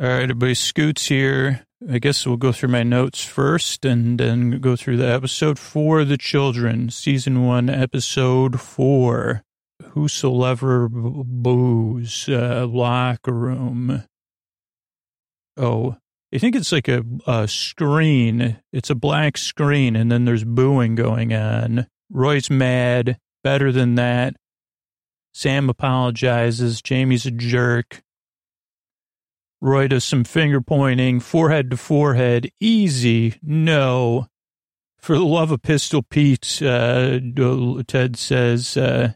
All right, everybody, Scoots here. I guess we'll go through my notes first and then go through the episode for the children, season one, episode four. Whosoever boos, uh, locker room. Oh, I think it's like a, a screen. It's a black screen, and then there's booing going on. Roy's mad. Better than that. Sam apologizes. Jamie's a jerk. Roy does some finger pointing, forehead to forehead. Easy. No. For the love of Pistol Pete, uh, Ted says, uh,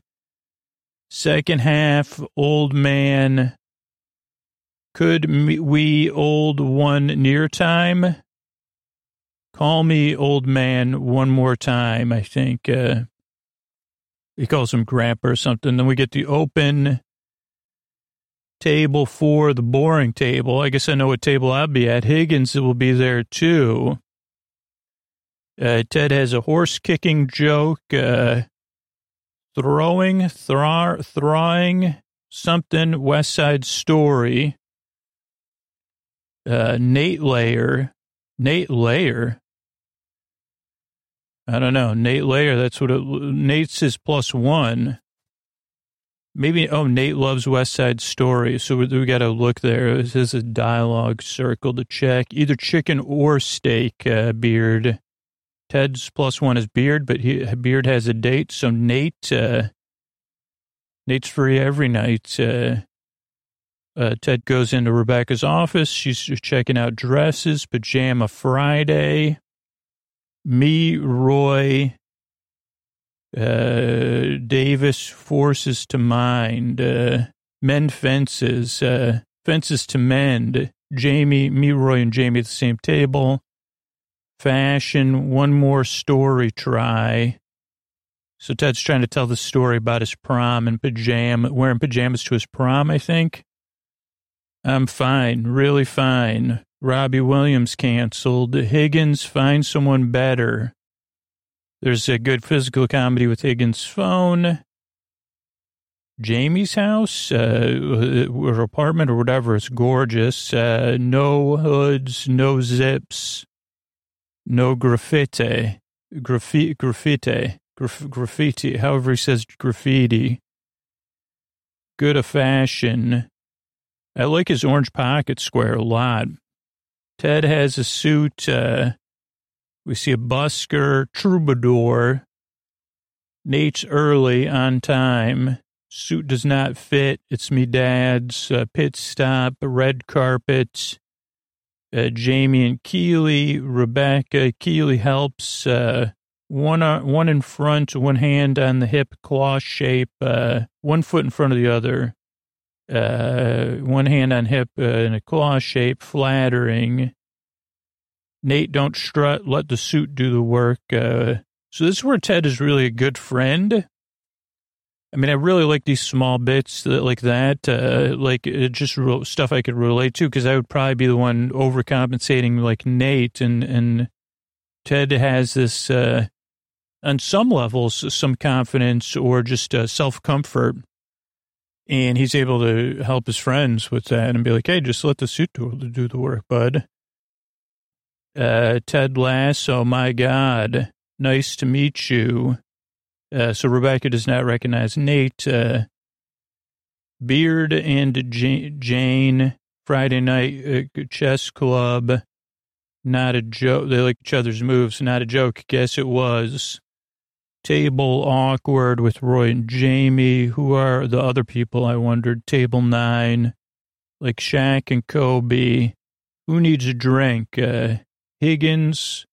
second half, old man. Could we old one near time? Call me old man one more time, I think. Uh, he calls him grandpa or something. Then we get the open table for the boring table. I guess I know what table I'll be at. Higgins will be there too. Uh, Ted has a horse kicking joke, uh, throwing, throw, throwing something, West Side Story. Uh, Nate Layer, Nate Layer. I don't know. Nate Layer, that's what it, Nate's his plus one. Maybe, oh, Nate loves West Side Story. So we, we got to look there. This is a dialogue circle to check. Either chicken or steak, uh, Beard. Ted's plus one is Beard, but he, Beard has a date. So Nate, uh, Nate's free every night. Uh, uh, Ted goes into Rebecca's office. She's checking out dresses, Pajama Friday. Me, Roy, uh, Davis forces to mind, uh, mend fences, uh, fences to mend. Jamie, me, Roy, and Jamie at the same table. Fashion, one more story try. So Ted's trying to tell the story about his prom and pajama, wearing pajamas to his prom, I think. I'm fine, really fine. Robbie Williams canceled. Higgins, find someone better. There's a good physical comedy with Higgins' phone. Jamie's house, uh, or apartment or whatever. It's gorgeous. Uh, no hoods, no zips, no graffiti, graffiti, graffiti, graf- graffiti, however he says graffiti. Good of fashion. I like his orange pocket square a lot. Ted has a suit, uh, we see a busker, troubadour. Nate's early on time. Suit does not fit. It's me dad's. Uh, pit stop, red carpet. Uh, Jamie and Keeley, Rebecca. Keeley helps. Uh, one uh, one in front, one hand on the hip, claw shape. Uh, one foot in front of the other. Uh, one hand on hip uh, in a claw shape, flattering. Nate, don't strut. Let the suit do the work. Uh, so this is where Ted is really a good friend. I mean, I really like these small bits that, like that, uh, like uh, just real stuff I could relate to because I would probably be the one overcompensating like Nate and, and Ted has this, uh, on some levels, some confidence or just uh, self comfort. And he's able to help his friends with that and be like, hey, just let the suit do, do the work, bud. Uh, Ted Lasso, my God, nice to meet you. Uh, so Rebecca does not recognize Nate. Uh, Beard and Jane, Friday night uh, chess club. Not a joke. They like each other's moves. Not a joke. Guess it was. Table awkward with Roy and Jamie. Who are the other people? I wondered. Table nine, like Shaq and Kobe. Who needs a drink? Uh, Higgins.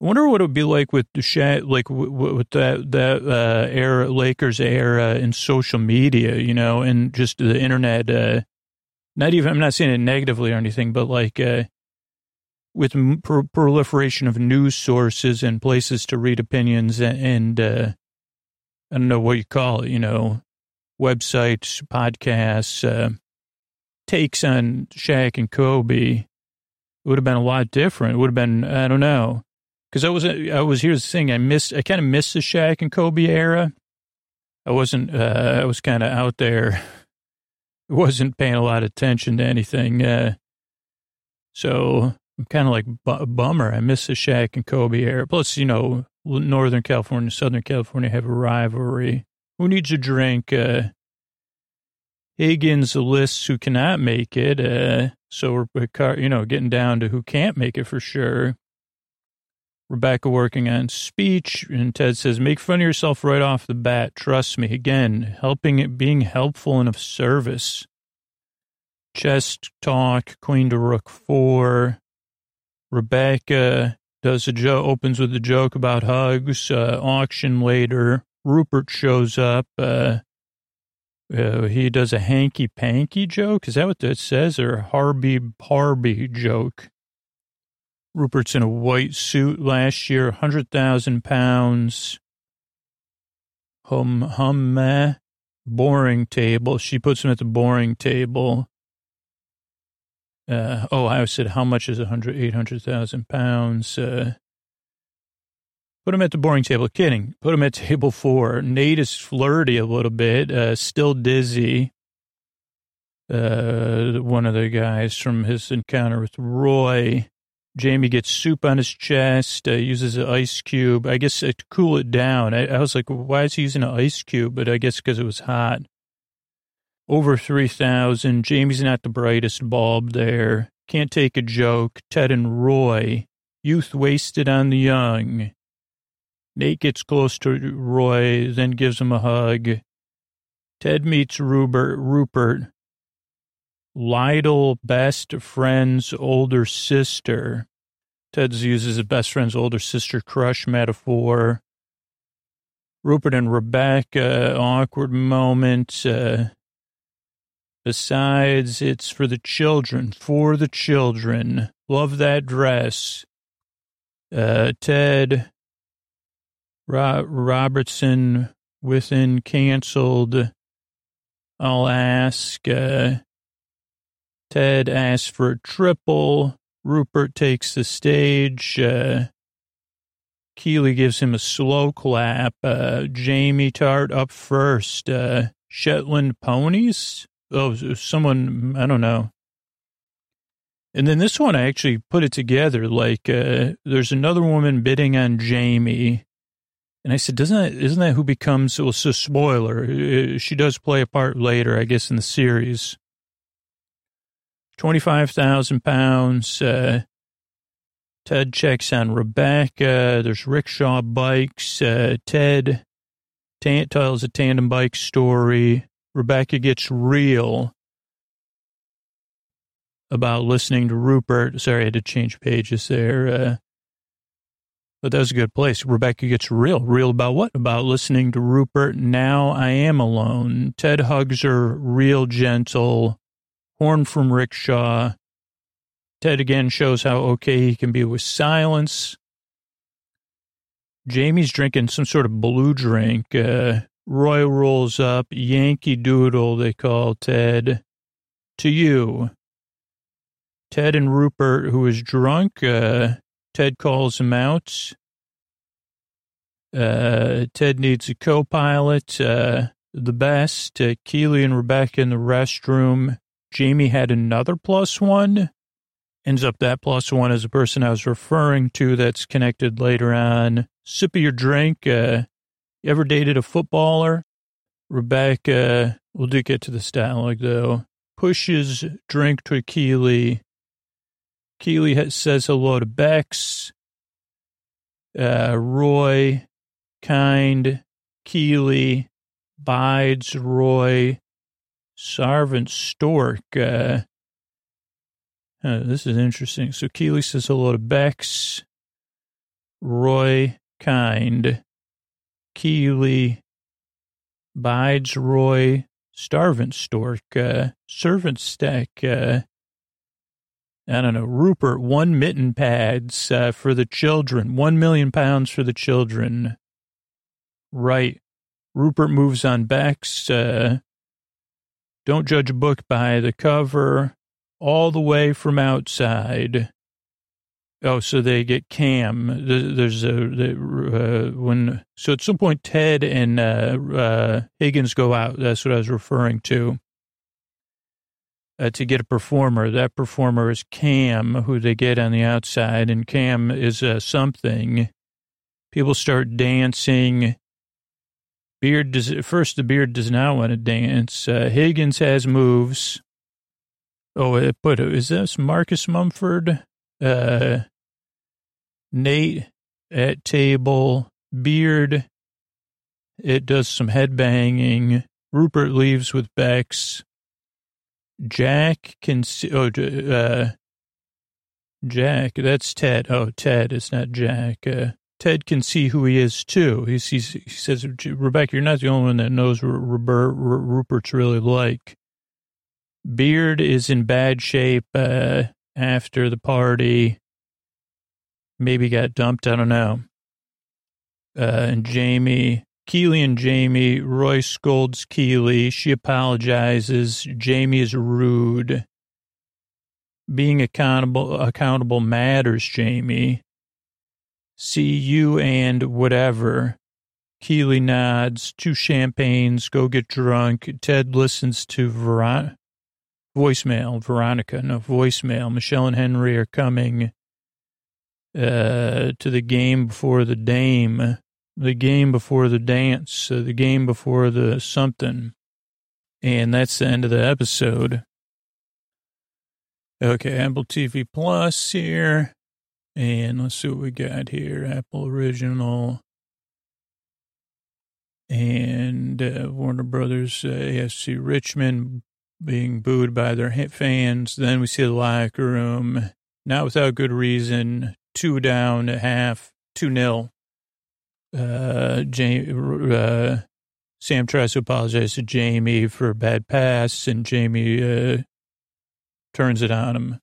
I wonder what it would be like with the Shaq, like with that that uh, era, Lakers era, in social media, you know, and just the internet. Uh, not even I'm not saying it negatively or anything, but like uh, with pro- proliferation of news sources and places to read opinions and, and uh, I don't know what you call it, you know, websites, podcasts, uh, takes on Shaq and Kobe it would have been a lot different. It would have been, I don't know. Cause I was, I was, here's the thing. I missed, I kind of missed the Shaq and Kobe era. I wasn't, uh, I was kind of out there. Wasn't paying a lot of attention to anything. Uh, So I'm kind of like bu- bummer. I miss the Shaq and Kobe era. Plus, you know, Northern California, Southern California have a rivalry. Who needs a drink? Uh, Higgins lists who cannot make it. Uh, so we're, you know, getting down to who can't make it for sure. Rebecca working on speech, and Ted says, "Make fun of yourself right off the bat. Trust me." Again, helping it, being helpful and of service. Chest talk. Queen to Rook four. Rebecca does a joke, opens with a joke about hugs. Uh, auction later. Rupert shows up. Uh, uh, he does a hanky panky joke. Is that what that says? Or Harby Parby joke? Rupert's in a white suit last year, 100,000 pounds. Hum, hum, meh. Boring table. She puts him at the boring table. Uh, oh, I said, how much is 100, 800,000 pounds? Uh, put him at the boring table. Kidding. Put him at table four. Nate is flirty a little bit, uh, still dizzy. Uh, one of the guys from his encounter with Roy. Jamie gets soup on his chest, uh, uses an ice cube. I guess to cool it down. I, I was like, why is he using an ice cube? But I guess because it was hot. Over 3,000. Jamie's not the brightest bulb there. Can't take a joke. Ted and Roy. Youth wasted on the young. Nate gets close to Roy, then gives him a hug. Ted meets Rupert. Rupert. Lytle, best friend's older sister. Ted uses his best friend's older sister crush metaphor. Rupert and Rebecca, awkward moment. Uh, besides, it's for the children, for the children. Love that dress. Uh, Ted, Ro- Robertson, within canceled. I'll ask. Uh, Ted asks for a triple. Rupert takes the stage. Uh, Keeley gives him a slow clap. Uh, Jamie Tartt up first. Uh, Shetland ponies? Oh, someone, I don't know. And then this one, I actually put it together. Like, uh, there's another woman bidding on Jamie. And I said, doesn't that, isn't that who becomes, well, it's a spoiler. Uh, she does play a part later, I guess, in the series. 25,000 pounds. Uh, Ted checks on Rebecca. There's rickshaw bikes. Uh, Ted t- tells a tandem bike story. Rebecca gets real about listening to Rupert. Sorry, I had to change pages there. But that was a good place. Rebecca gets real. Real about what? About listening to Rupert. Now I am alone. Ted hugs her real gentle. Horn from Rickshaw. Ted again shows how okay he can be with silence. Jamie's drinking some sort of blue drink. Uh, Roy rolls up. Yankee Doodle, they call Ted. To you. Ted and Rupert, who is drunk, uh, Ted calls him out. Uh, Ted needs a co pilot. Uh, the best. Uh, Keeley and Rebecca in the restroom. Jamie had another plus one. Ends up that plus one is a person I was referring to that's connected later on. Sip of your drink. Uh, you ever dated a footballer? Rebecca, we'll do get to the like though. Pushes drink to Keeley. Keeley says hello to Bex. Uh, Roy, kind, Keeley, bides Roy, Servant Stork. Uh, uh, this is interesting. So Keeley says hello to Bex, Roy Kent, Keeley, Bides Roy, Starvant Stork, uh, Servant Stack, uh, I don't know, Rupert, one mitten pads uh, for the children, one million pounds for the children. Right. Rupert moves on Bex, uh, don't judge a book by the cover all the way from outside. Oh, so they get Cam. There's a uh, when so at some point Ted and uh, uh, Higgins go out. That's what I was referring to. Uh, to get a performer. That performer is Cam, who they get on the outside, and Cam is uh, something. People start dancing. Beard does first. The beard does not want to dance. Uh, Higgins has moves. Oh, but is this Marcus Mumford? Uh, Nate at table. Beard. It does some head banging. Rupert leaves with Bex. Jack can see. Oh, uh, Jack. That's Ted. Oh, Ted. It's not Jack. Uh, Ted can see who he is too. He sees. He says, "Rebecca, you're not the only one that knows what Rupert's really like." Beard is in bad shape uh, after the party. Maybe got dumped. I don't know. Uh, and Jamie Keeley and Jamie, Roy scolds Keeley. She apologizes. Jamie is rude. Being accountable, accountable matters, Jamie. See you and whatever. Keeley nods. Two champagnes. Go get drunk. Ted listens to Veron- voicemail. Veronica, no voicemail. Michelle and Henry are coming uh, to the game before the dame the game before the dance, uh, the game before the something. And that's the end of the episode. Okay, Apple TV Plus here. And let's see what we got here. Apple Original. And uh, Warner Brothers, uh, AFC Richmond being booed by their fans. Then we see the locker room, not without good reason. Two down, a half, two nil uh, Jamie, uh, Sam tries to apologize to Jamie for a bad pass, and Jamie uh, turns it on him.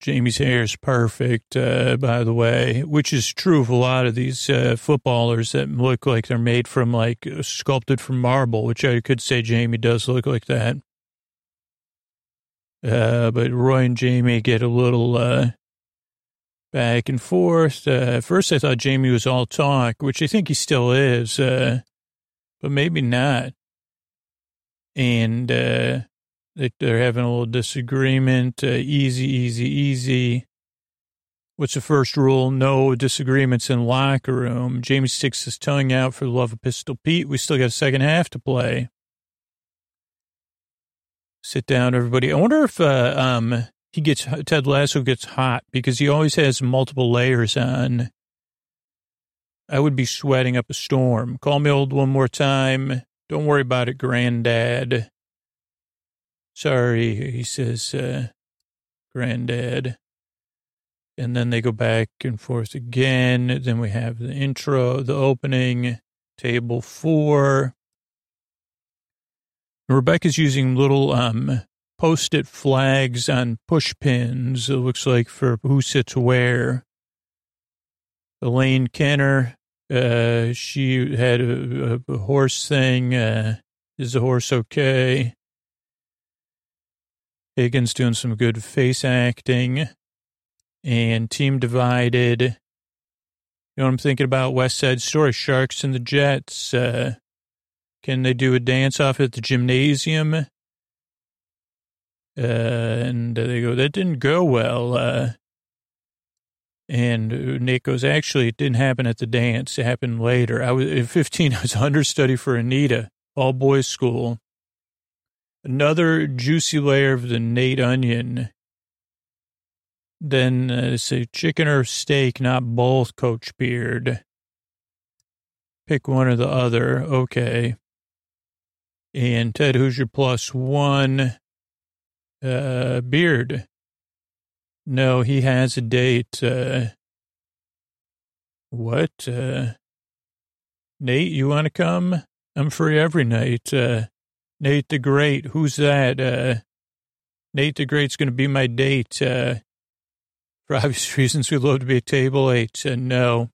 Jamie's hair is perfect, uh, by the way, which is true of a lot of these uh, footballers that look like they're made from like sculpted from marble, which I could say Jamie does look like that. Uh, but Roy and Jamie get a little uh, back and forth. Uh, at first, I thought Jamie was all talk, which I think he still is, uh, but maybe not. And uh, they're having a little disagreement. Uh, easy, easy, easy. What's the first rule? No disagreements in locker room. Jamie sticks his tongue out for the love of Pistol Pete. We still got a second half to play. Sit down, everybody. I wonder if uh, um, he gets Ted Lasso gets hot because he always has multiple layers on. I would be sweating up a storm. Call me old one more time. Don't worry about it, granddad. Sorry, he says, uh, granddad. And then they go back and forth again. Then we have the intro, the opening, table four. Rebecca's using little um, post-it flags on push pins. It looks like for who sits where. Elaine Kenner, uh, she had a, a, horse thing. Uh, is the horse okay? Higgins doing some good face acting. And team divided. You know what I'm thinking about? West Side Story, Sharks and the Jets. Uh, can they do a dance off at the gymnasium? Uh, and they go, that didn't go well. Uh, and Nick goes, actually, it didn't happen at the dance. It happened later. I was at 15. I was understudy for Anita, all boys school. Another juicy layer of the Nate onion. Then uh, say chicken or steak, not both, Coach Beard. Pick one or the other. Okay. And Ted, who's your plus one? Uh, Beard. No, he has a date. Uh, what? Uh, Nate, you want to come? I'm free every night. Uh, Nate the Great, who's that? Uh, Nate the Great's going to be my date. Uh, for obvious reasons, we'd love to be at table eight. Uh, no.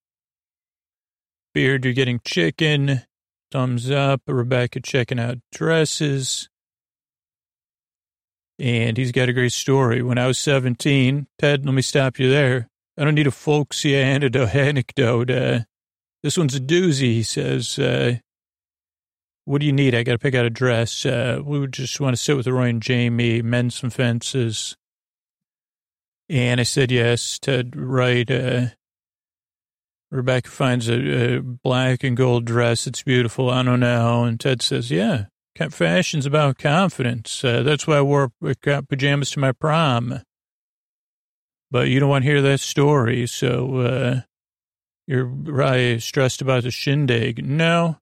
Beard, you're getting chicken. Thumbs up. Rebecca checking out dresses and he's got a great story. When I was 17, Ted, let me stop you there. I don't need a folksy anecdote. Uh, this one's a doozy, he says. Uh, what do you need? I got to pick out a dress. Uh, we would just want to sit with Roy and Jamie, mend some fences. And I said yes Ted, right. Uh, Rebecca finds a, a, black and gold dress. It's beautiful. I don't know. And Ted says, yeah, fashion's about confidence. Uh, that's why I wore pajamas to my prom. But you don't want to hear that story. So uh, you're probably stressed about the shindig. No,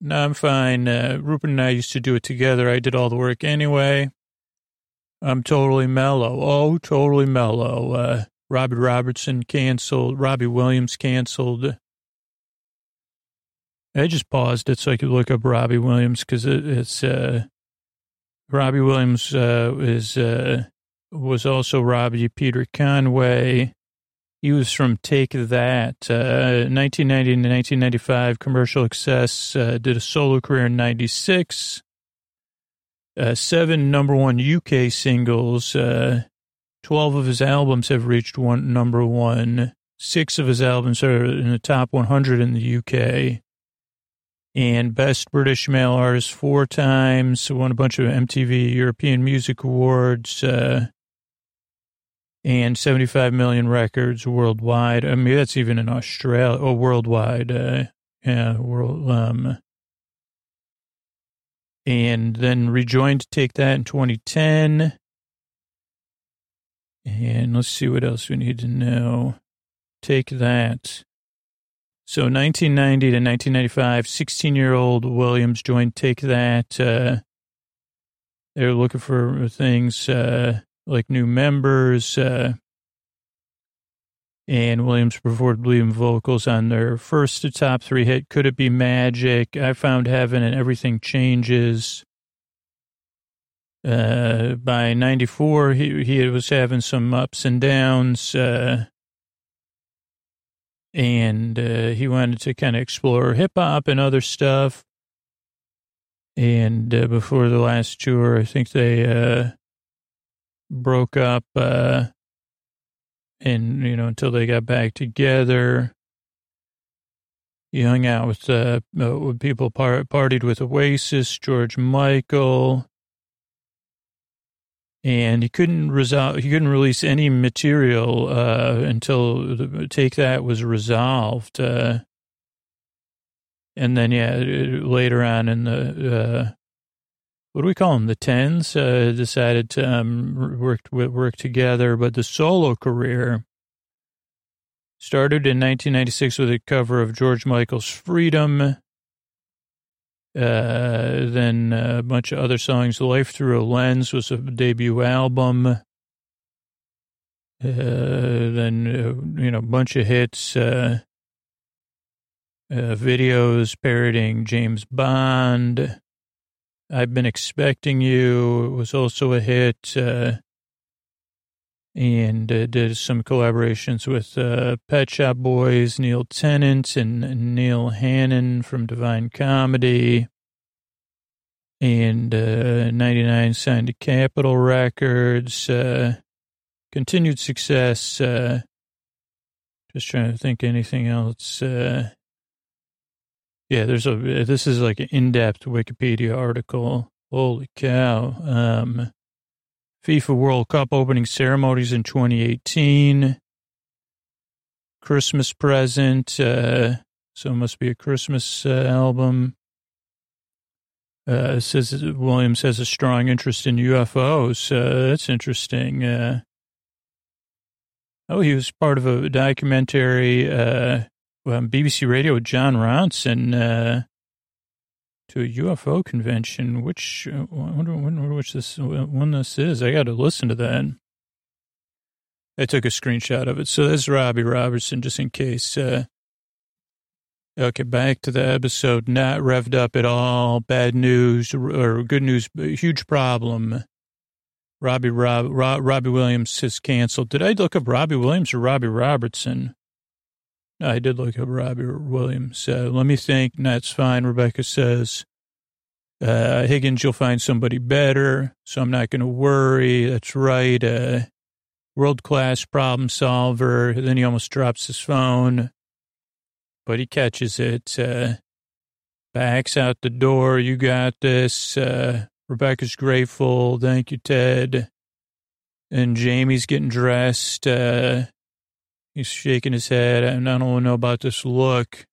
no, I'm fine. Uh, Rupert and I used to do it together. I did all the work anyway. I'm totally mellow. Oh, totally mellow. Uh, Robertson canceled. Robbie Williams canceled. I just paused it so I could look up Robbie Williams because it, it's uh, Robbie Williams uh, is uh, was also Robbie Peter Conway. He was from Take That, uh, 1990 to 1995, commercial success, uh, did a solo career in 96, uh, seven number one UK singles, uh, 12 of his albums have reached one number one, six of his albums are in the top 100 in the UK, and Best British Male Artist four times, won a bunch of MTV European Music Awards, uh, and 75 million records worldwide. I mean, that's even in Australia, oh, worldwide. Uh, yeah, world, um, and then rejoined to Take That in 2010. And let's see what else we need to know. Take that. So 1990 to 1995, 16 year old Williams joined Take That. Uh, they're looking for things. Uh, like new members. Uh, and Williams performed leading vocals on their first top three hit, Could It Be Magic? I Found Heaven and Everything Changes. Uh, by 94, he, he was having some ups and downs. And uh, he wanted to kind of explore hip hop and other stuff. And uh, before the last tour, I think they uh, broke up, uh, and, you know, until they got back together. He hung out with, uh, uh people, par- partied with Oasis, George Michael, and he couldn't resolve, he couldn't release any material, uh, until the, Take That was resolved. Uh, and then, yeah, later on in the, uh, what do we call them? The tens uh, decided to um, work work together, but the solo career started in 1996 with a cover of George Michael's "Freedom." Uh, then a bunch of other songs. "Life Through a Lens" was a debut album. Uh, then uh, you know, a bunch of hits. Uh, uh, videos parodying James Bond. I've been expecting you. Was also a hit. And uh, did some collaborations with uh, Pet Shop Boys, Neil Tennant, and, and Neil Hannon from Divine Comedy. And uh, 99 signed to Capitol Records. Uh, continued success. Uh, just trying to think anything else. Uh, yeah, there's a, this is like an in-depth Wikipedia article. Holy cow. Um, FIFA World Cup opening ceremonies in 2018. Christmas present. Uh, so it must be a Christmas uh, album. Uh, says Williams has a strong interest in UFOs. Uh, that's interesting. Uh, oh, he was part of a documentary uh, um, BBC Radio with Jon Ronson uh, to a UFO convention. Which uh, I wonder, wonder which this one this is. I got to listen to that. I took a screenshot of it. So there's Robbie Robertson, just in case. Uh, okay, back to the episode. Not revved up at all. Bad news or good news. Huge problem. Robbie Rob, Rob, Robbie Williams has canceled. Did I look up Robbie Williams or Robbie Robertson? I did look up Robbie Williams. Uh, let me think. That's fine. Rebecca says, uh, Higgins, you'll find somebody better. So I'm not going to worry. That's right. Uh, World class problem solver. Then he almost drops his phone, but he catches it. Uh, backs out the door. You got this. Uh, Rebecca's grateful. Thank you, Ted. And Jamie's getting dressed. Uh, he's shaking his head. I don't know about this look.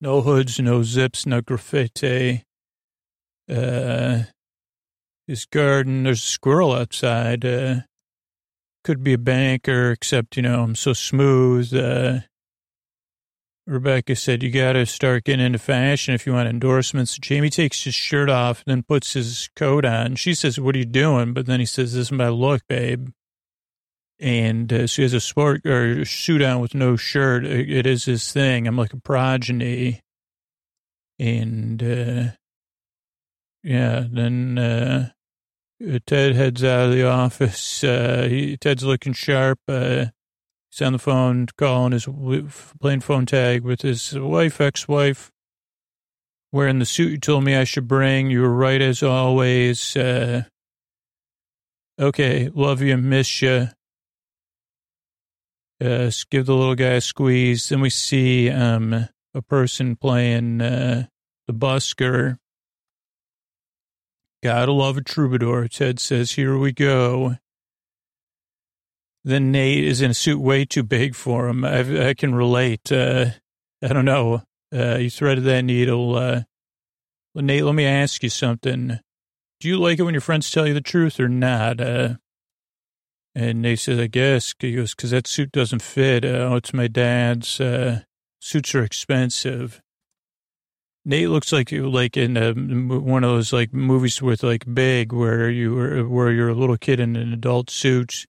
No hoods, no zips, no graffiti. Uh, his garden, there's a squirrel outside. Uh, could be a banker, except, you know, I'm so smooth. Uh, Rebecca said, you got to start getting into fashion if you want endorsements. Jamie takes his shirt off, and then puts his coat on. She says, what are you doing? But then he says, this is my look, babe. And uh, so he has a sport or suit on with no shirt. It is his thing. I'm like a progeny. And, uh, yeah, then, uh, Ted heads out of the office. Uh, he, Ted's looking sharp. Uh, He's on the phone calling his, playing phone tag with his wife, ex-wife, wearing the suit you told me I should bring. You were right as always. Uh, okay, love you, miss you. Uh, give the little guy a squeeze. Then we see um, a person playing uh, the busker. Gotta love a troubadour. Ted says, here we go. Then Nate is in a suit way too big for him. I, I can relate. Uh, I don't know. Uh, you threaded that needle. Uh, Nate, let me ask you something. Do you like it when your friends tell you the truth or not? Uh, and Nate says, I guess. He goes, because that suit doesn't fit. Uh, oh, it's my dad's. Uh, suits are expensive. Nate looks like you like in a, one of those like movies with like Big, where you where you're a little kid in an adult suit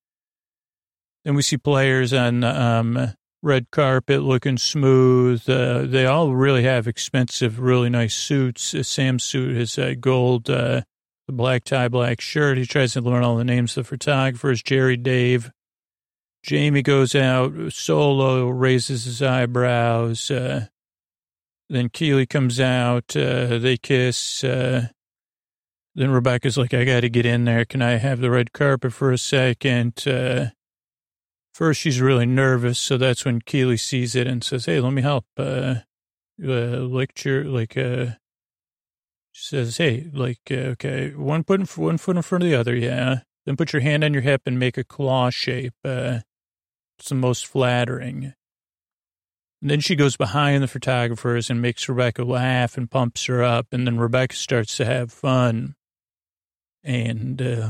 then we see players on um, red carpet looking smooth. Uh, they all really have expensive, really nice suits. Uh, Sam's suit is uh, gold, uh, the black tie, black shirt. He tries to learn all the names of the photographers. Jerry, Dave. Jamie goes out solo, raises his eyebrows. Uh, then Keeley comes out. Uh, they kiss. Uh, then Rebecca's like, I got to get in there. Can I have the red carpet for a second? Uh, First, she's really nervous, so that's when Keeley sees it and says, "Hey, let me help." Uh, uh lecture, like, uh, she says, "Hey, like, uh, okay, one foot in, one foot in front of the other, yeah. Then put your hand on your hip and make a claw shape. Uh, it's the most flattering." And then she goes behind the photographers and makes Rebecca laugh and pumps her up, and then Rebecca starts to have fun. And uh,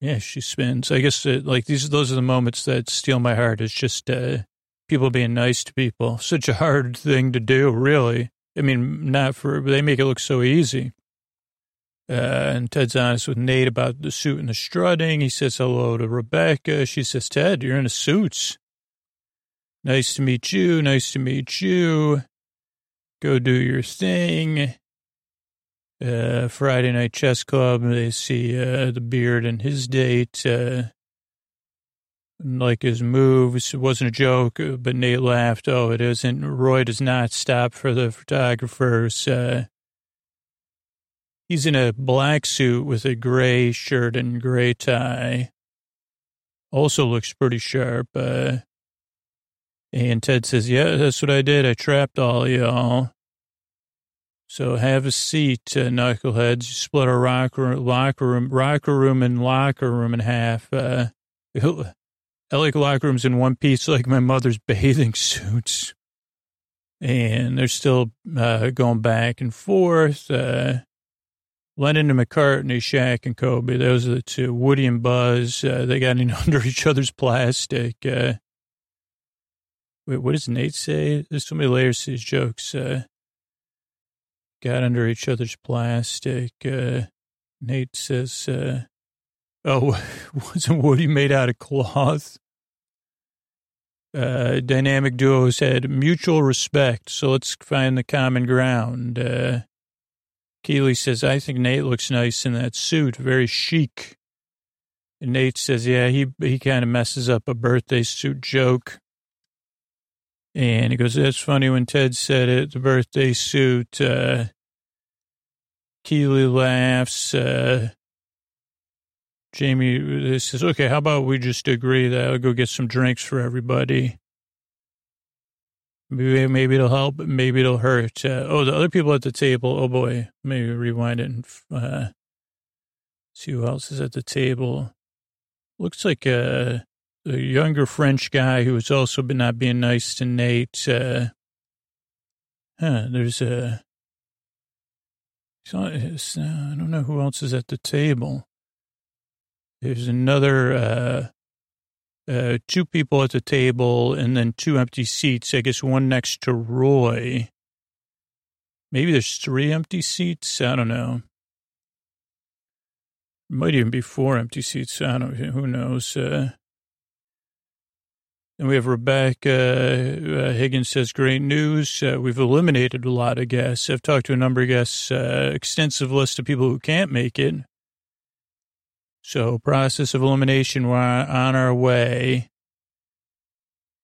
yeah, she spins. I guess uh, like these, those are the moments that steal my heart. It's just uh, people being nice to people. Such a hard thing to do, really. I mean, not for they make it look so easy. Uh, and Ted's honest with Nate about the suit and the strutting. He says hello to Rebecca. She says, Ted, you're in a suit. Nice to meet you. Nice to meet you. Go do your thing uh, Friday Night Chess Club. They see uh, the beard and his date. Uh, like his moves. It wasn't a joke, but Nate laughed. Oh, it isn't. Roy does not stop for the photographers. Uh, he's in a black suit with a gray shirt and gray tie. Also looks pretty sharp. Uh, and Ted says, yeah, that's what I did. I trapped all y'all. So have a seat, uh, knuckleheads. You split our rocker, locker room, rocker room and locker room in half. Uh, I like locker rooms in one piece, like my mother's bathing suits. And they're still uh, going back and forth. Uh, Lennon and McCartney, Shaq and Kobe, those are the two. Woody and Buzz, uh, they got in under each other's plastic. Uh, wait, what does Nate say? There's so many layers to his jokes. Uh, got under each other's plastic. Uh, Nate says, oh, wasn't Woody made out of cloth? Uh, dynamic duos had mutual respect, so let's find the common ground. Uh, Keeley says, I think Nate looks nice in that suit, very chic. And Nate says, yeah, he, he kind of messes up a birthday suit joke. And he goes, that's funny when Ted said it, the birthday suit. Uh, Keeley laughs. Uh, Jamie says, okay, how about we just agree that I'll go get some drinks for everybody. Maybe, maybe it'll help, maybe it'll hurt. Uh, oh, the other people at the table. Oh boy, maybe rewind it and uh, see who else is at the table. Looks like a, a younger French guy who has also been not being nice to Nate. Uh, huh, there's a. I don't know who else is at the table. There's another uh, uh, two people at the table and then two empty seats. I guess one next to Roy. Maybe there's three empty seats. I don't know. Might even be four empty seats. I don't. Who knows? Uh, and we have Rebecca uh, Higgins says, "Great news! Uh, we've eliminated a lot of guests. I've talked to a number of guests. Uh, extensive list of people who can't make it. So process of elimination, we're on our way.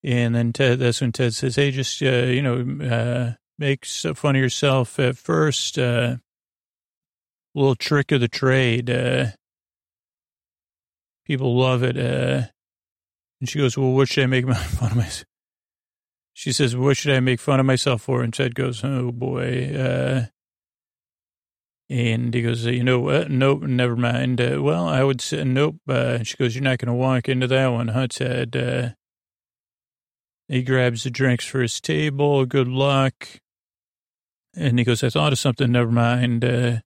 And then Ted, that's when Ted says, hey, just, uh, you know, uh, make fun of yourself at first. Uh, little trick of the trade. Uh, people love it. Uh, and she goes, well, what should I make fun of myself? She says, what should I make fun of myself for? And Ted goes, oh boy, uh, and he goes, you know what? Nope, never mind. Uh, well, I would say nope. Uh, she goes, you're not going to walk into that one, huh, Ted? Uh, he grabs the drinks for his table. Good luck. And he goes, I thought of something. Never mind. Uh,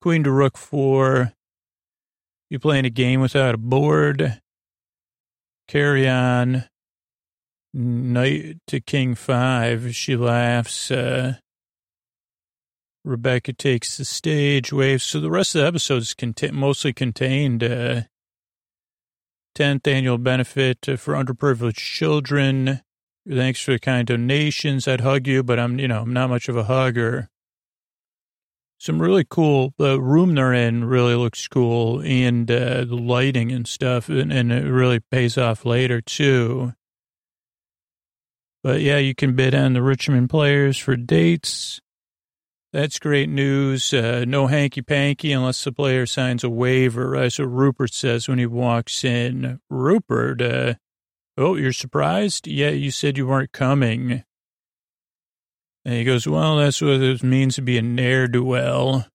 queen to rook four. You playing a game without a board. Carry on. Knight to king five. She laughs. Uh, Rebecca takes the stage, waves. So the rest of the episode is cont- mostly contained. Uh, 10th annual benefit for underprivileged children. Thanks for the kind donations. I'd hug you, but I'm, you know, I'm not much of a hugger. Some really cool, the room they're in really looks cool and uh, the lighting and stuff, and, and it really pays off later too. But yeah, you can bid on the Richmond players for dates. That's great news. Uh, no hanky panky unless the player signs a waiver. What Rupert says when he walks in. Rupert, uh, oh, you're surprised? Yeah, you said you weren't coming. And he goes, well, that's what it means to be a ne'er do well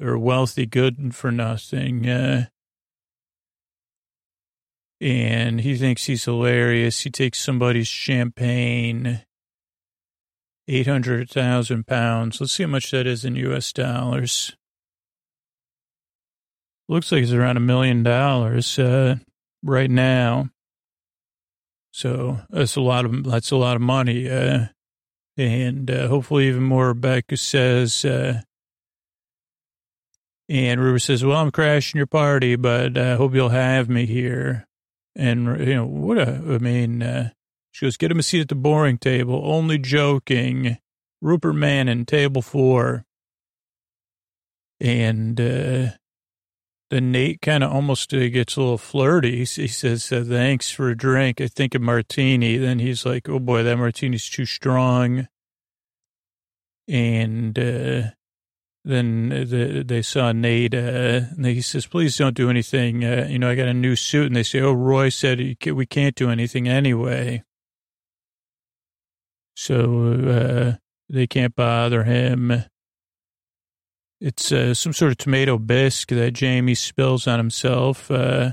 or wealthy good and for nothing. Uh, and he thinks he's hilarious. He takes somebody's champagne 800,000 pounds. Let's see how much that is in U.S. dollars. Looks like it's around a million dollars uh, right now. So that's a lot of that's a lot of money, uh, and uh, hopefully even more. Rebecca says, uh, and Rupert says, "Well, I'm crashing your party, but I hope you'll have me here." And you know what? A, I mean, uh, she goes, get him a seat at the boring table. Only joking. Rupert Mannion, table four. And uh, then Nate kind of almost uh, gets a little flirty. He says, uh, thanks for a drink. I think a martini. Then he's like, oh boy, that martini's too strong. And uh, then the, they saw Nate. Uh, and he says, please don't do anything. Uh, you know, I got a new suit. And they say, oh, Roy said we can't do anything anyway so uh, they can't bother him. It's uh, some sort of tomato bisque that Jamie spills on himself, uh,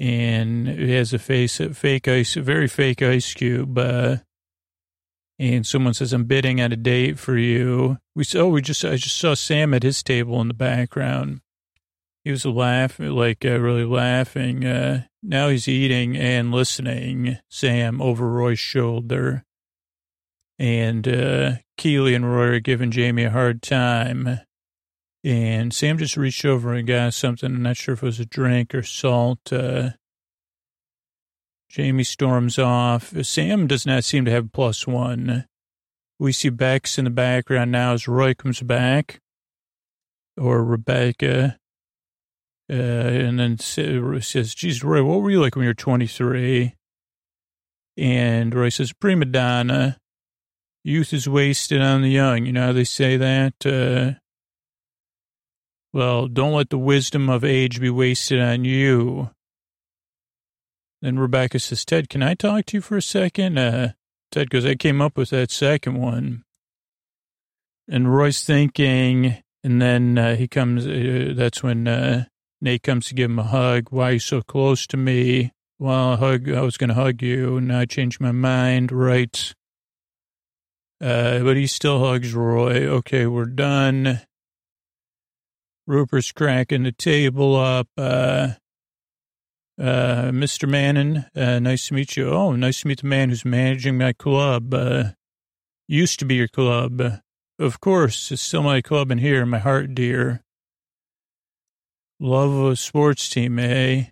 and it has a face, a fake ice, a very fake ice cube. Uh, and someone says, "I'm bidding on a date for you." We oh, we just I just saw Sam at his table in the background. He was laughing, like uh, really laughing. Now he's eating and listening, Sam, over Roy's shoulder. And uh, Keeley and Roy are giving Jamie a hard time. And Sam just reached over and got something. I'm not sure if it was a drink or salt. Uh, Jamie storms off. Sam does not seem to have plus one. We see Bex in the background now as Roy comes back, or Rebecca. Uh, and then says, geez, Roy, what were you like when you were 23? And Roy says, prima donna. Youth is wasted on the young. You know how they say that? Uh, well, don't let the wisdom of age be wasted on you. Then Rebecca says, Ted, can I talk to you for a second? Uh, Ted goes, I came up with that second one. And Roy's thinking, and then uh, he comes, uh, that's when uh, Nate comes to give him a hug. Why are you so close to me? Well, hug, I was going to hug you, and I changed my mind, right? Uh, but he still hugs Roy. Okay, we're done. Rupert's cracking the table up. Uh, uh, Mr. Mannion, uh, nice to meet you. Oh, nice to meet the man who's managing my club. Uh, used to be your club. Of course, it's still my club in here, my heart, dear. Love of a sports team, eh?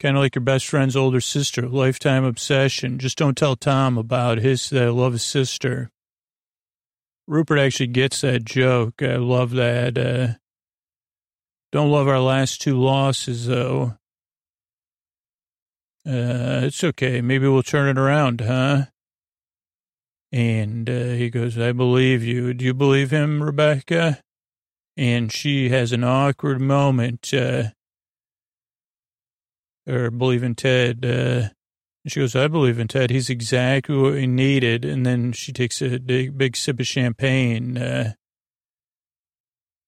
Kind of like your best friend's older sister, lifetime obsession. Just don't tell Tom about his uh, love sister. Rupert actually gets that joke. I love that. Uh, don't love our last two losses, though. Uh, it's okay. Maybe we'll turn it around, huh? And uh, he goes, I believe you. Do you believe him, Rebecca? And she has an awkward moment, uh, or believe in Ted. Uh, she goes, I believe in Ted. He's exactly what we needed. And then she takes a big, big sip of champagne. Uh,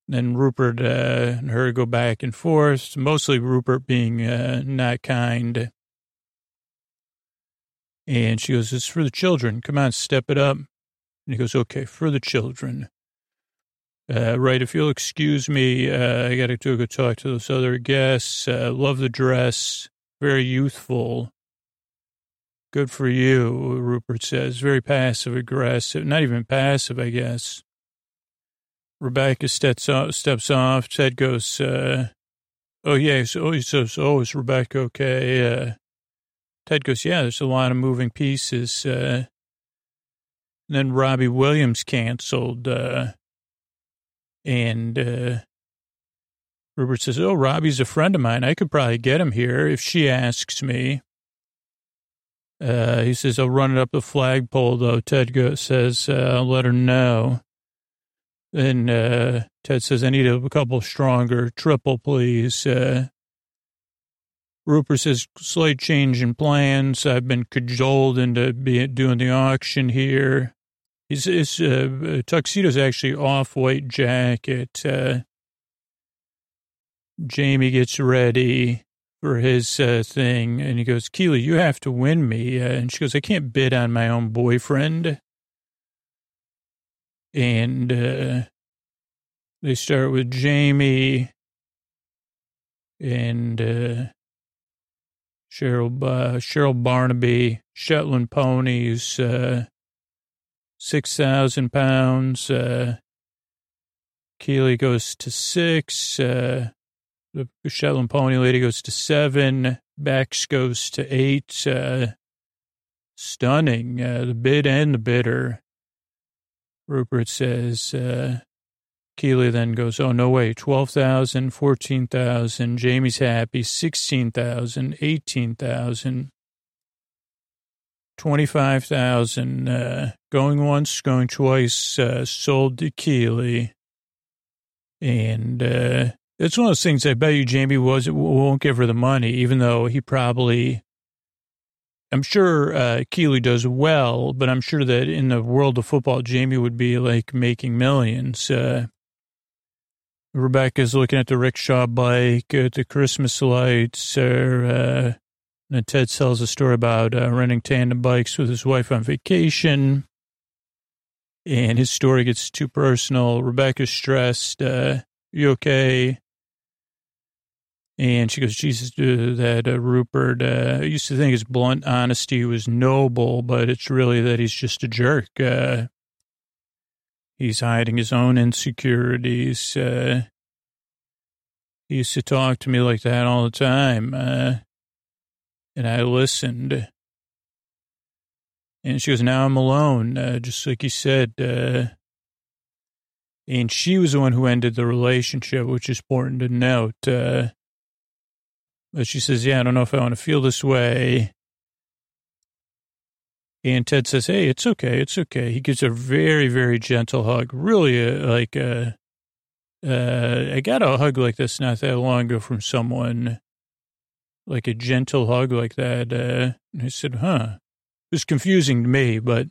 then Rupert uh, and her go back and forth, mostly Rupert being uh, not kind. And she goes, It's for the children. Come on, step it up. And he goes, Okay, for the children. Uh, right, if you'll excuse me, uh, I got to go talk to those other guests. Uh, love the dress, very youthful. Good for you, Rupert says. Very passive aggressive. Not even passive, I guess. Rebecca steps off. Steps off. Ted goes, uh, "Oh yeah." So, he says, "Oh, is Rebecca okay?" Uh, Ted goes, "Yeah, there's a lot of moving pieces." Uh, then Robbie Williams canceled, uh, and uh, Rupert says, "Oh, Robbie's a friend of mine. I could probably get him here if she asks me." Uh, he says, "I'll run it up the flagpole, though." Ted says, uh, "I'll let her know." And uh, Ted says, I need a couple stronger, triple, please. Uh, Rupert says, slight change in plans. I've been cajoled into be, doing the auction here. His, his uh, tuxedo's actually off-white jacket. Uh, Jamie gets ready for his uh, thing, and he goes, Keeley, you have to win me. Uh, and she goes, I can't bid on my own boyfriend and uh, they start with Jamie and uh, Cheryl Cheryl Barnaby, Shetland ponies, uh, six thousand pounds. Uh, Keeley goes to six. Uh, the Shetland pony lady goes to seven. Bex goes to eight. Uh, stunning. Uh, the bid and the bidder. Rupert says, uh, Keeley then goes, oh, no way, 12,000, 14,000. Jamie's happy, 16,000, 18,000, 25,000. Uh, going once, going twice, uh, sold to Keeley. And uh, it's one of those things I bet you Jamie was, won't give her the money, even though he probably I'm sure uh, Keeley does well, but I'm sure that in the world of football, Jamie would be like making millions. Uh, Rebecca's looking at the rickshaw bike, at the Christmas lights. Uh, and Ted tells a story about uh, renting tandem bikes with his wife on vacation. And his story gets too personal. Rebecca's stressed. Uh, you okay? And she goes, Jesus, uh, that uh, Rupert, uh, used to think his blunt honesty was noble, but it's really that he's just a jerk. Uh, he's hiding his own insecurities. Uh, he used to talk to me like that all the time. Uh, and I listened. And she goes, now I'm alone, just like you said. and she was the one who ended the relationship, which is important to note. But she says, yeah, I don't know if I want to feel this way. And Ted says, hey, it's okay. It's okay. He gives a very, very gentle hug. Really, uh, like, uh, uh, I got a hug like this not that long ago from someone, like a gentle hug like that. Uh, and I said, huh. It was confusing to me, but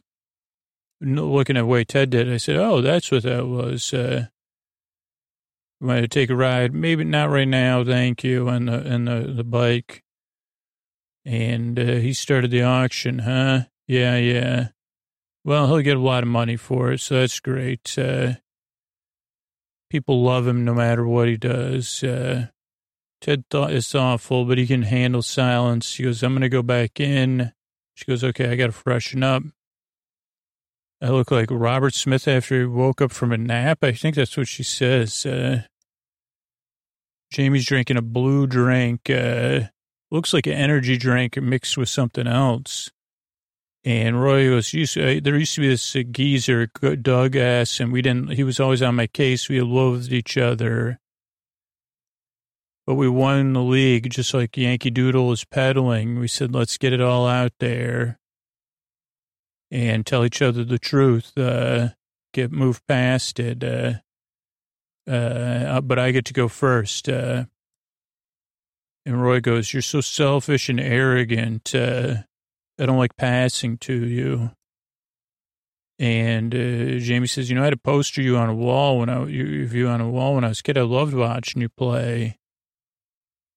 looking at the way Ted did. I said, "Oh, that's what that was." Uh, want to take a ride? Maybe not right now, thank you. And the on the the bike, and uh, he started the auction, huh? Yeah, yeah. Well, he'll get a lot of money for it, so that's great. Uh, people love him no matter what he does. Uh, Ted thought it's awful, but he can handle silence. He goes, I'm going to go back in. She goes, okay, I got to freshen up. I look like Robert Smith after he woke up from a nap. I think that's what she says. Uh, Jamie's drinking a blue drink. Uh, looks like an energy drink mixed with something else. And Roy goes, used to, uh, there used to be this uh, geezer, Doug S., and we didn't, he was always on my case. We loathed each other. But we won the league just like Yankee Doodle is peddling. We said, let's get it all out there and tell each other the truth. Uh, get move past it. Uh, uh, but I get to go first. Uh, and Roy goes, "You're so selfish and arrogant. Uh, I don't like passing to you." And uh, Jamie says, "You know, I had a poster you on a wall when I you, you on a wall when I was a kid. I loved watching you play."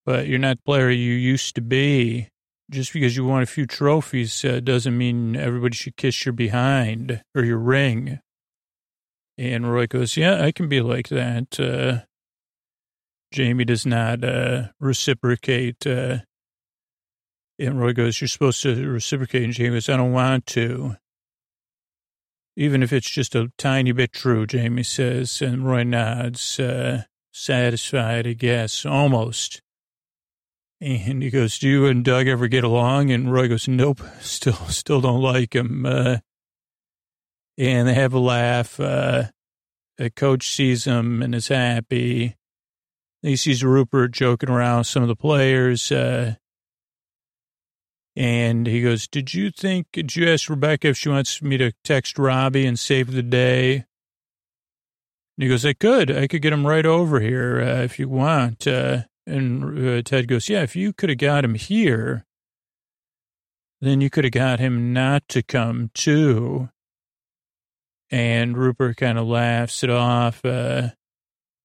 But you're not the player you used to be. Just because you won a few trophies uh, doesn't mean everybody should kiss your behind or your ring. And Roy goes, Yeah, I can be like that. Uh, Jamie does not uh, reciprocate. Uh, and Roy goes, You're supposed to reciprocate. And Jamie goes, I don't want to. Even if it's just a tiny bit true, Jamie says. And Roy nods, uh, satisfied, I guess, almost. And he goes, "Do you and Doug ever get along?" And Roy goes, "Nope, still, still don't like him." Uh, and they have a laugh. Uh, the coach sees him and is happy. He sees Rupert joking around some of the players. Uh, and he goes, Did you think, did you ask Rebecca if she wants me to text Robbie and save the day? And he goes, I could. I could get him right over here uh, if you want. And uh, Ted goes, Yeah, if you could have got him here, then you could have got him not to come too. And Rupert kind of laughs it off. Uh,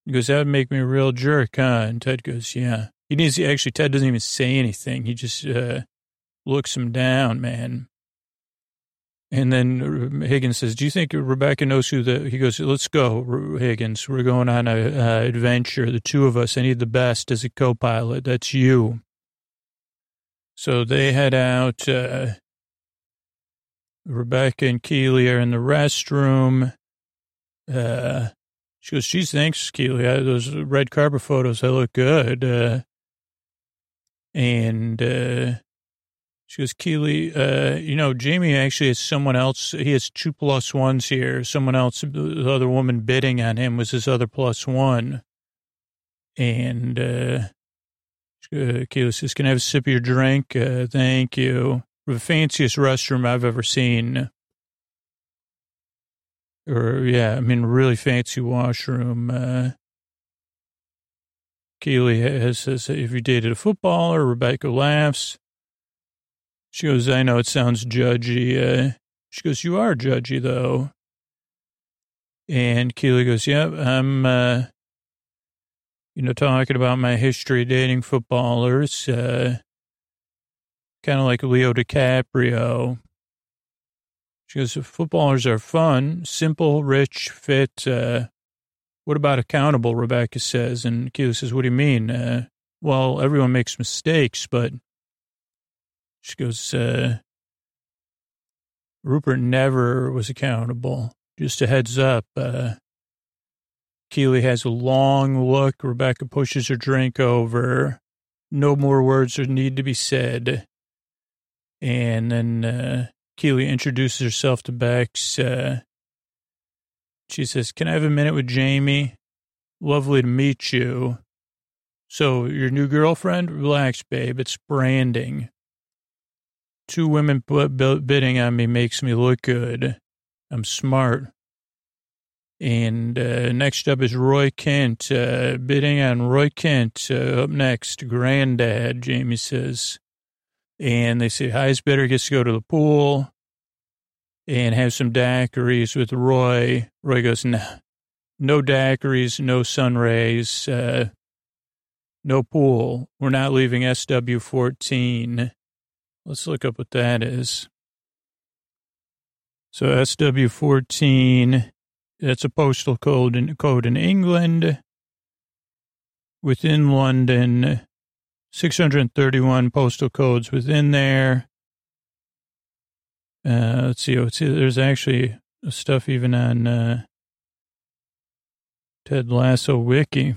he goes, That would make me a real jerk, huh? And Ted goes, Yeah. He needs, to actually, Ted doesn't even say anything. He just uh, looks him down, man. And then Higgins says, "Do you think Rebecca knows who the?" He goes, "Let's go, Higgins. We're going on a, adventure. The two of us. I need the best as a co-pilot. That's you." So they head out. Uh, Rebecca and Keeley are in the restroom. Uh, she goes, "Geez, thanks, Keeley. those red carpet photos, I look good." Uh, and uh, she goes, Keeley, uh, you know, Jamie actually has someone else. He has two plus ones here. Someone else, the other woman bidding on him was his other plus one. And uh, uh, Keeley says, Can I have a sip of your drink? Uh, thank you. The fanciest restroom I've ever seen. Or, yeah, I mean, really fancy washroom. Uh, Keeley has, says, If you dated a footballer, Rebecca laughs. She goes, I know it sounds judgy. Uh, she goes, you are judgy though. And Keeley goes, yep, yeah, I'm, uh, you know, talking about my history dating footballers, uh, kind of like Leo DiCaprio. She goes, footballers are fun, simple, rich, fit. Uh, what about accountable? Rebecca says. And Keeley says, what do you mean? Uh, well, everyone makes mistakes, but she goes, uh, Rupert never was accountable. Just a heads up. Uh, Keeley has a long look. Rebecca pushes her drink over. No more words need to be said. And then uh, Keeley introduces herself to Bex. Uh, she says, Can I have a minute with Jamie? Lovely to meet you. So, your new girlfriend? Relax, babe. It's branding. Two women bidding on me makes me look good. I'm smart. And uh, next up is Roy Kent, uh, bidding on Roy Kent. Uh, up next, Granddad, Jamie says. And they say highest bidder gets to go to the pool. and have some daiquiris with Roy. Roy goes, no, no daiquiris, no sun rays, uh, no pool. We're not leaving SW14. Let's look up what that is. So SW14, that's a postal code in, code in England. Within London, 631 postal codes within there. Uh, let's see. Let's see. There's actually stuff even on uh, Ted Lasso Wiki.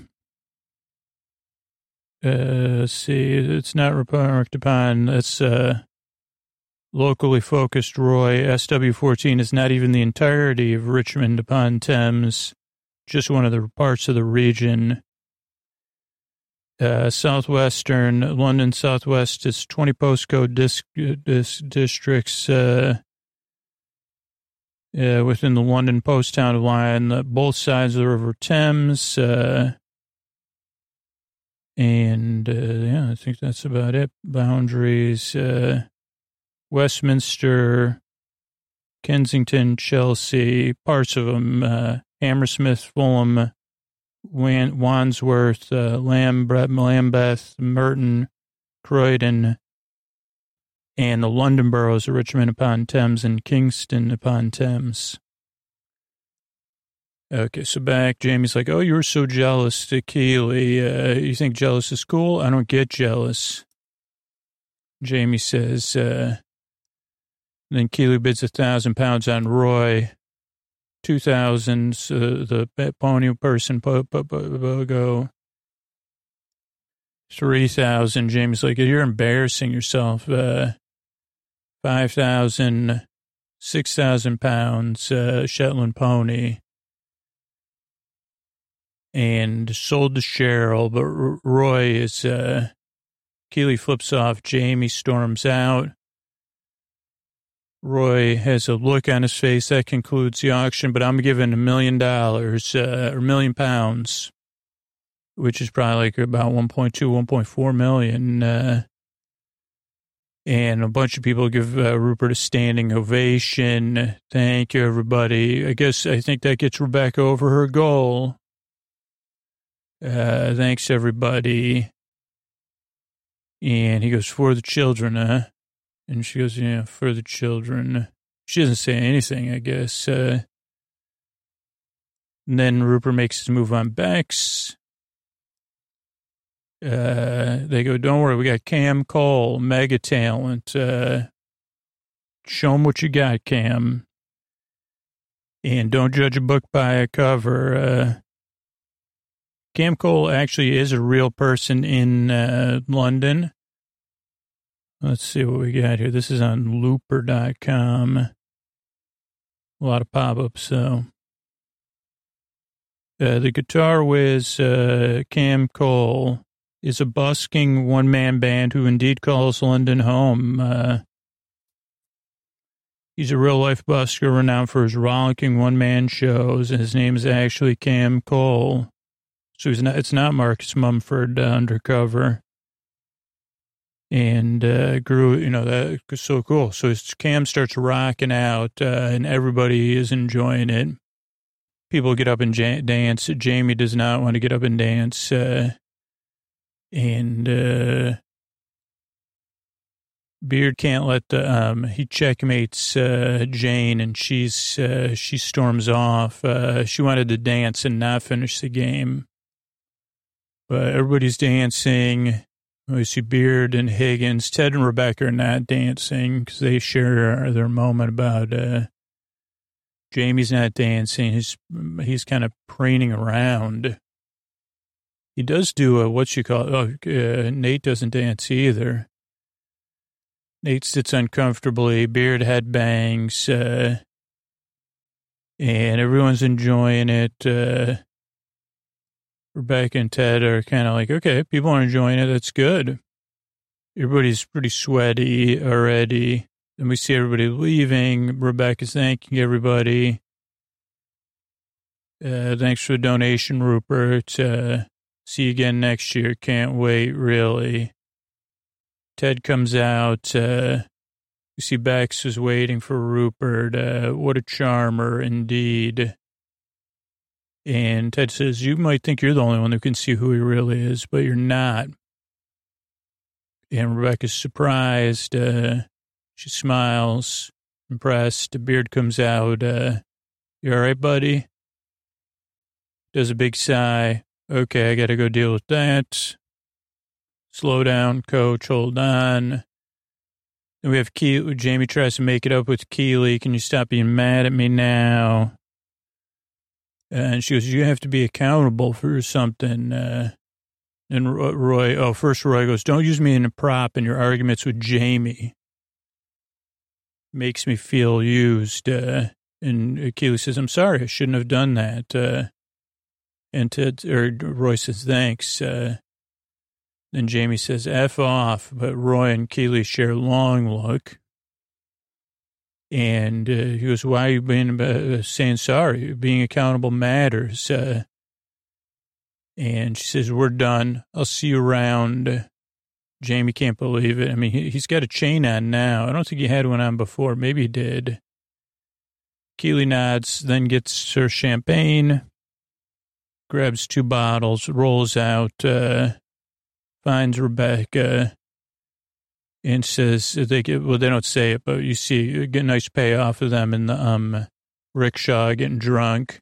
Uh, see. It's not remarked upon. That's uh, locally focused. Roy SW14 is not even the entirety of Richmond upon Thames, just one of the parts of the region. Uh, southwestern London Southwest is 20 postcode disc, disc districts uh, uh, within the London post town line, uh, both sides of the River Thames. Uh, and uh, yeah, I think that's about it. Boundaries Westminster, Kensington, Chelsea, parts of them, Hammersmith, Fulham. Wandsworth, uh, Lambeth, Lambeth, Merton, Croydon, and the London boroughs of Richmond upon Thames and Kingston upon Thames. Okay, so back, Jamie's like, oh, you were so jealous to Keeley. Uh, you think jealous is cool? I don't get jealous. Jamie says, uh, then Keeley bids a thousand pounds on Roy. 2000s, uh, the pony person po, po, po, go 3000 James like you're embarrassing yourself uh 5000 6000 pounds uh Shetland pony and sold to Cheryl but Roy is uh Keeley flips off Jamie storms out Roy has a look on his face that concludes the auction, but I'm giving a million dollars uh, or a million pounds, which is probably like about 1.2, 1.4 million. Uh, and a bunch of people give uh, Rupert a standing ovation. Thank you, everybody. I guess I think that gets Rebecca over her goal. Uh, thanks, everybody. And he goes, for the children, huh? And she goes, yeah, for the children. She doesn't say anything, I guess. Uh, and then Rupert makes his move on Bex. Uh, they go, don't worry, we got Cam Cole, mega talent. Uh, show him what you got, Cam. And don't judge a book by a cover. Uh, Cam Cole actually is a real person in uh, London. Let's see what we got here. This is on looper.com. A lot of pop ups, so. Uh, the guitar whiz, uh, Cam Cole, is a busking one man band who indeed calls London home. Uh, he's a real life busker renowned for his rollicking one man shows, and his name is actually Cam Cole. So he's not, it's not Marcus Mumford uh, undercover and uh, grew, you know, that was so cool. So his cam starts rocking out, uh, and everybody is enjoying it. People get up and ja- dance. Jamie does not want to get up and dance. Uh, and uh, Beard can't let the, um, he checkmates uh, Jane, and she's, uh, she storms off. she wanted to dance and not finish the game. But everybody's dancing we see Beard and Higgins. Ted and Rebecca are not dancing because they share their moment about uh, Jamie's not dancing. He's he's kind of preening around. He does do a what you call. Oh, uh, Nate doesn't dance either. Nate sits uncomfortably. Beard head bangs, uh, and everyone's enjoying it. Uh, Rebecca and Ted are kind of like, okay, people are enjoying it. That's good. Everybody's pretty sweaty already. And we see everybody leaving. Rebecca's thanking everybody. Uh, thanks for the donation, Rupert. Uh, see you again next year. Can't wait, really. Ted comes out. Uh, You see Bex is waiting for Rupert. Uh, what a charmer indeed. And Ted says, You might think you're the only one who can see who he really is, but you're not. And Rebecca's surprised. Uh, she smiles, impressed. The beard comes out. Uh, you all right, buddy? Does a big sigh. Okay, I got to go deal with that. Slow down, coach. Hold on. We have Keeley. Jamie tries to make it up with Keeley. Can you stop being mad at me now? And she goes, you have to be accountable for something. Uh, and Roy, oh, first Roy goes, don't use me in a prop in your arguments with Jamie. Makes me feel used. Uh, and Keeley says, I'm sorry, I shouldn't have done that. Uh, and Ted, or Roy says, thanks. Uh, then Jamie says, F off. But Roy and Keeley share a long look. And uh, he goes, why you being, uh, saying sorry? Being accountable matters. Uh, and she says, we're done. I'll see you around. Jamie can't believe it. I mean, he, has got a chain on now. I don't think he had one on before. Maybe he did. Keeley nods, then gets her champagne, grabs two bottles, rolls out, uh, finds Rebecca, and says they get well. They don't say it, but you see get a nice payoff of them in the um rickshaw getting drunk.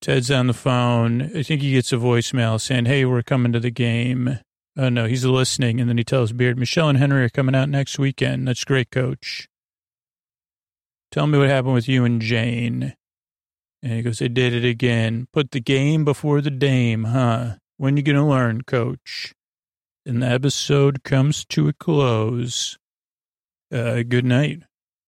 Ted's on the phone. I think he gets a voicemail saying, "Hey, we're coming to the game." Oh no, he's listening, and then he tells Beard, "Michelle and Henry are coming out next weekend. That's great, Coach." Tell me what happened with you and Jane. And he goes, they did it again. Put the game before the dame, huh? When you gonna learn, coach? And the episode comes to a close. Uh, good night.